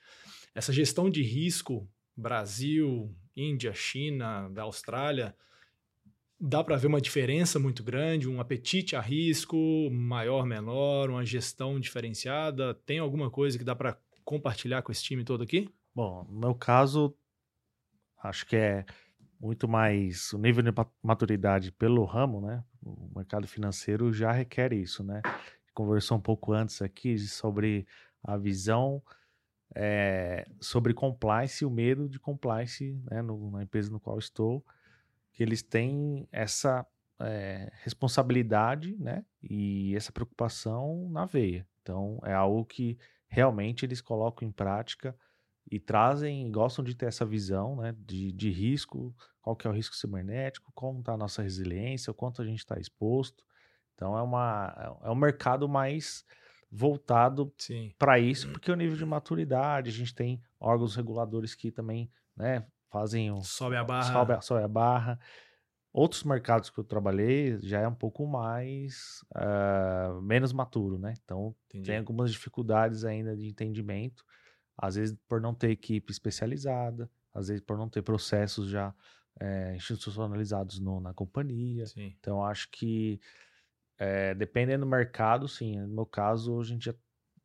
essa gestão de risco Brasil, Índia, China, da Austrália dá para ver uma diferença muito grande, um apetite a risco maior, menor, uma gestão diferenciada? Tem alguma coisa que dá para compartilhar com esse time todo aqui? Bom, no meu caso, acho que é muito mais o nível de ma- maturidade pelo ramo, né? O mercado financeiro já requer isso, né? Conversou um pouco antes aqui sobre a visão eh, sobre compliance o medo de compliance, né? no- na empresa no qual estou, que eles têm essa eh, responsabilidade, né? E essa preocupação na veia. Então, é algo que realmente eles colocam em prática e trazem, gostam de ter essa visão né, de, de risco, qual que é o risco cibernético, como está a nossa resiliência, o quanto a gente está exposto. Então é, uma, é um mercado mais voltado para isso, porque o nível de maturidade, a gente tem órgãos reguladores que também né, fazem o, Sobe a barra. sobe, a- sobe a barra. Outros mercados que eu trabalhei já é um pouco mais ah, menos maturo, né? Então Entendi. tem algumas dificuldades ainda de entendimento, às vezes por não ter equipe especializada, às vezes por não ter processos já eh, institucionalizados no- na companhia. Sim. Então acho que eh, dependendo do mercado, sim. No meu caso, a gente já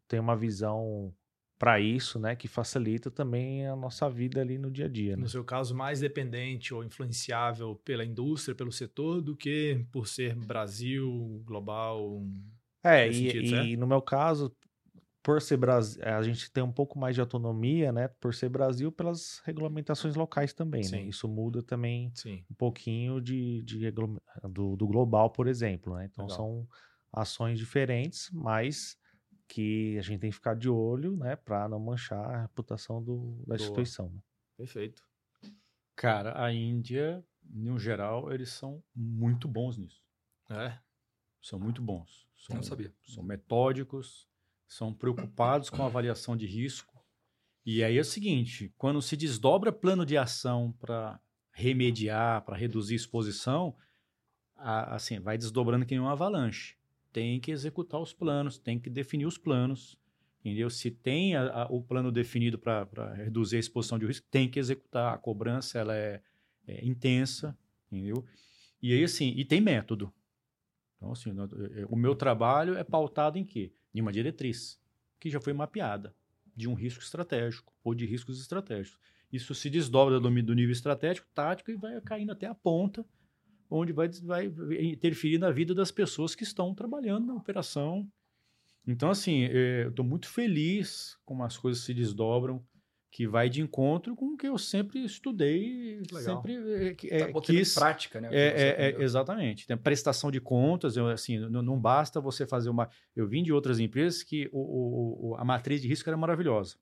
tem uma visão para isso, né, que facilita também a nossa vida ali no dia a dia. Né? No seu caso, mais dependente ou influenciável pela indústria, pelo setor, do que por ser Brasil, global. É, e, sentido, e no meu caso, por ser Brasil, a gente tem um pouco mais de autonomia, né? Por ser Brasil, pelas regulamentações locais também, né? Sim. Isso muda também Sim. um pouquinho de, de do, do global, por exemplo, né? Então Legal. são ações diferentes, mas que a gente tem que ficar de olho, né? Para não manchar a reputação do, da Boa. instituição. Né? Perfeito. Cara, a Índia, no geral, eles são muito bons nisso. É. São muito bons. São, Não sabia. São metódicos, são preocupados com a avaliação de risco. E aí é o seguinte: quando se desdobra plano de ação para remediar, para reduzir exposição, a- assim, vai desdobrando que nem uma avalanche. Tem que executar os planos, tem que definir os planos. Entendeu? Se tem a- a- o plano definido para reduzir a exposição de risco, tem que executar. A cobrança ela é, é intensa, entendeu? E aí, assim, e tem método. Então, assim, eh, o meu trabalho é pautado em quê? Em uma diretriz, que já foi mapeada, de um risco estratégico ou de riscos estratégicos. Isso se desdobra do, do nível estratégico, tático e vai caindo até a ponta, onde vai, vai interferir na vida das pessoas que estão trabalhando na operação. Então, assim, eh, eu estou muito feliz como as coisas se desdobram, que vai de encontro com o que eu sempre estudei, Legal. sempre eh, que- Tá eh, quis... em prática, né? É, é, é, exatamente. Tem prestação de contas, eu, assim, não, não basta você fazer uma. Eu vim de outras empresas que o, o- o- a matriz de risco era maravilhosa.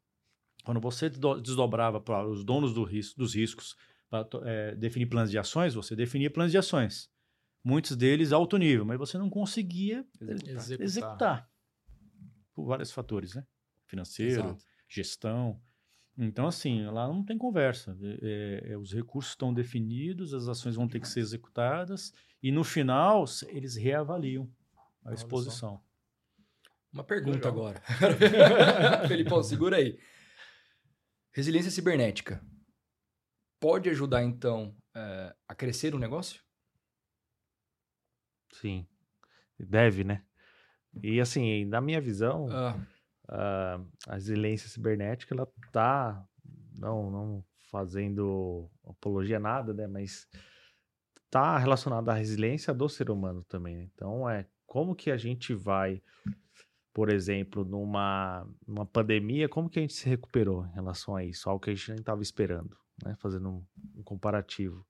Quando você desdo- desdobrava para os donos do risco, dos riscos para definir planos de ações, você definia planos de ações. muitos deles alto nível, mas você não conseguia Executar. executar. Por vários fatores, né? Financeiro, Exato. gestão. Então, assim, lá não tem conversa. É, é, os recursos estão definidos, as ações vão ter que ser executadas, e no final eles reavaliam a exposição. Uma pergunta Legal. agora. Felipão, segura aí. Resiliência cibernética pode ajudar, então, eh, a crescer o negócio? Sim. Deve, né? E assim, na minha visão, Ah, a a resiliência cibernética, ela tá, não, não fazendo apologia nada, né? Mas tá relacionada à resiliência do ser humano também. né? Então, é como que a gente vai, por exemplo, numa, numa pandemia, como que a gente se recuperou em relação a isso? Algo que a gente nem estava esperando, né? Fazendo um, um comparativo.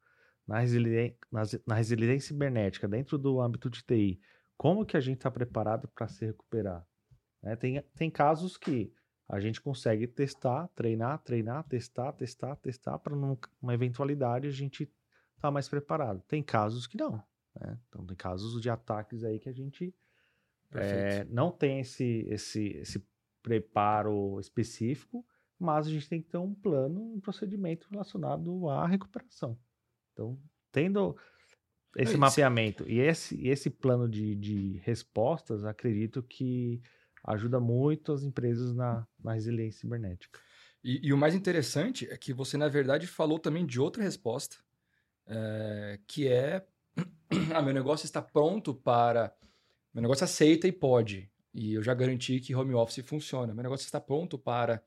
Na, resilien- nas- na resiliência cibernética, dentro do âmbito de TI, como que a gente está preparado para se recuperar? Né? Tem, tem casos que a gente consegue testar, treinar, treinar, testar, testar, testar, para numa eventualidade a gente estar mais preparado. Tem casos que não. né? Então, tem casos de ataques aí que a gente é, não tem esse, esse, esse preparo específico, mas a gente tem que ter um plano, um procedimento relacionado à recuperação. Então, tendo esse isso. mapeamento e esse, esse plano de, de respostas, acredito que ajuda muito as empresas na, na resiliência cibernética. E, e o mais interessante é que você, na verdade, falou também de outra resposta, eh, que é: ah, meu negócio está pronto para. Meu negócio aceita e pode. E eu já garanti que home office funciona. Meu negócio está pronto para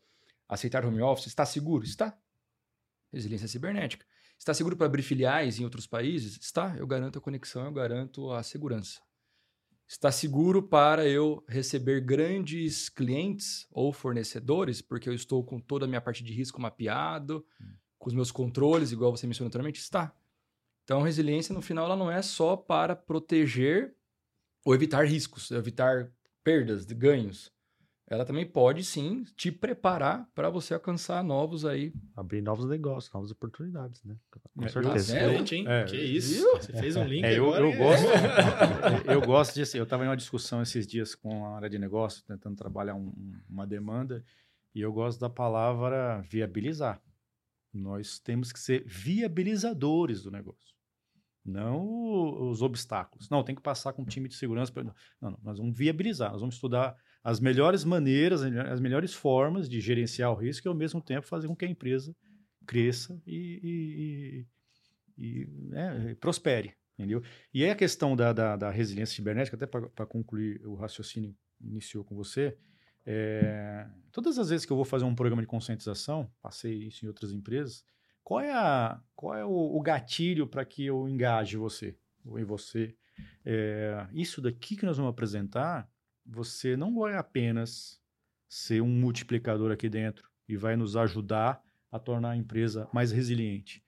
aceitar home office? Está seguro? Está. Resiliência cibernética. Está seguro para abrir filiais em outros países? Está. Eu garanto a conexão, eu garanto a segurança. Está seguro para eu receber grandes clientes ou fornecedores, porque eu estou com toda a minha parte de risco mapeado, com os meus controles, igual você mencionou anteriormente? Está. Então, resiliência, no final, ela não é só para proteger ou evitar riscos, evitar perdas, de ganhos. Ela também pode, sim, te preparar para você alcançar novos aí. Abrir novos negócios, novas oportunidades, né? Com É, certeza. é, Excelente, hein? É, que isso. viu? Você fez um link É, eu, agora. eu gosto. eu gosto disso. Eu estava em uma discussão esses dias com a área de negócio, tentando trabalhar um- um- uma demanda, e eu gosto da palavra viabilizar. Nós temos que ser viabilizadores do negócio, não os obstáculos. Não, tem que passar com um time de segurança. pra- Não, não, nós vamos viabilizar. Nós vamos estudar as melhores maneiras, as melhores formas de gerenciar o risco e, ao mesmo tempo, fazer com que a empresa cresça e, e- e- e, né, prospere. Entendeu? E aí a questão da, da, da resiliência cibernética, até para concluir o raciocínio iniciou com você, é, todas as vezes que eu vou fazer um programa de conscientização, passei isso em outras empresas, qual é, a, qual é o, o gatilho para que eu engaje você, ou em você? É, isso daqui que nós vamos apresentar, você não vai apenas ser um multiplicador aqui dentro e vai nos ajudar a tornar a empresa mais resiliente,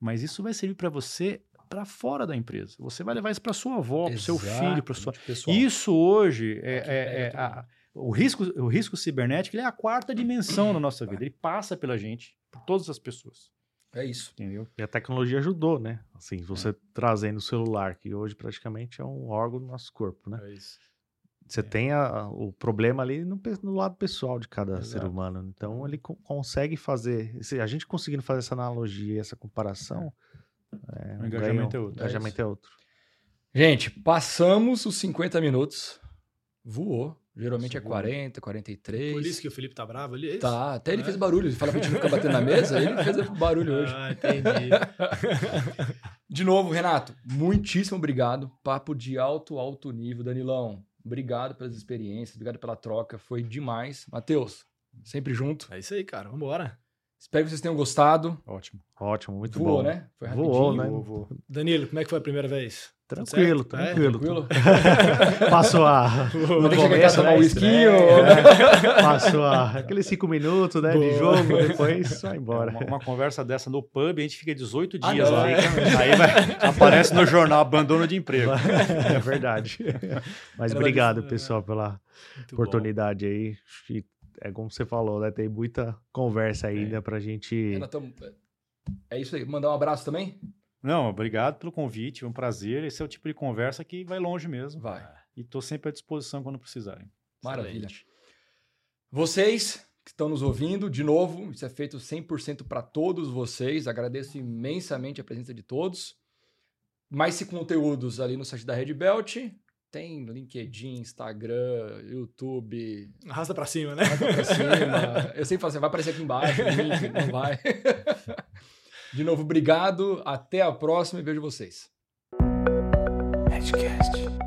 mas isso vai servir para você para fora da empresa. Você vai levar isso para sua avó, para seu filho, para sua. Pessoal. Isso hoje é, é- é a- o risco, o risco cibernético ele é a quarta dimensão na nossa vida. Ele passa pela gente, por todas as pessoas, É isso. entendeu? E a tecnologia ajudou, né? Assim, É. você trazendo o celular, que hoje praticamente é um órgão do nosso corpo, né? É isso. Você É. tem a- o problema ali no, no lado pessoal de cada ser Exato. humano. Então, ele co- consegue fazer. se a gente conseguindo fazer essa analogia, essa comparação. é, O um engajamento ganho- é outro. Engajamento é outro. Gente, passamos os 50 minutos. Voou. Geralmente é Nossa, voou. 40, 43. Por isso que o Felipe tá bravo ali, é isso? Tá, até ele É. fez barulho. Ele fala pra gente ficar batendo na mesa, ele fez barulho hoje. Ah, entendi. De novo, Renato, muitíssimo obrigado. Papo de alto, alto nível. Danilão, obrigado pelas experiências, obrigado pela troca. Foi demais. Matheus, sempre junto. É isso aí, cara. Vambora. Espero que vocês tenham gostado. Ótimo. Ótimo, muito Voou, bom. né? Foi Voou, rapidinho. né? Vou- vou- Danilo, como é que foi a primeira vez? Tranquilo, certo? É, tranquilo. Tranquilo? Passou a. Não tem que chegar a começo, tomar né, um esquinho. né? Passou a, aqueles cinco minutos né, de jogo, depois vai É, embora. uma, uma conversa dessa no pub, a gente fica 18 Ah, dias não, lá. é. Aí vai- aparece no jornal abandono de emprego. É verdade. Mas Era obrigado, disso, pessoal, pela Muito bom. oportunidade aí. É como você falou, né? Tem muita conversa ainda pra gente. Renato, é isso aí. Mandar um abraço também? Não, obrigado pelo convite, é um prazer. Esse é o tipo de conversa que vai longe mesmo. Vai. E estou sempre à disposição quando precisarem. Maravilha. Excelente. Vocês que estão nos ouvindo, de novo, isso é feito 100% para todos vocês. Agradeço imensamente a presença de todos. Mais se conteúdos ali no site da Red Belt. Tem LinkedIn, Instagram, YouTube, Arrasta pra cima, né? vai pra cima. Eu sempre falo assim, vai aparecer aqui embaixo, link, não vai. De novo, obrigado. Até a próxima e vejo vocês. Edcast.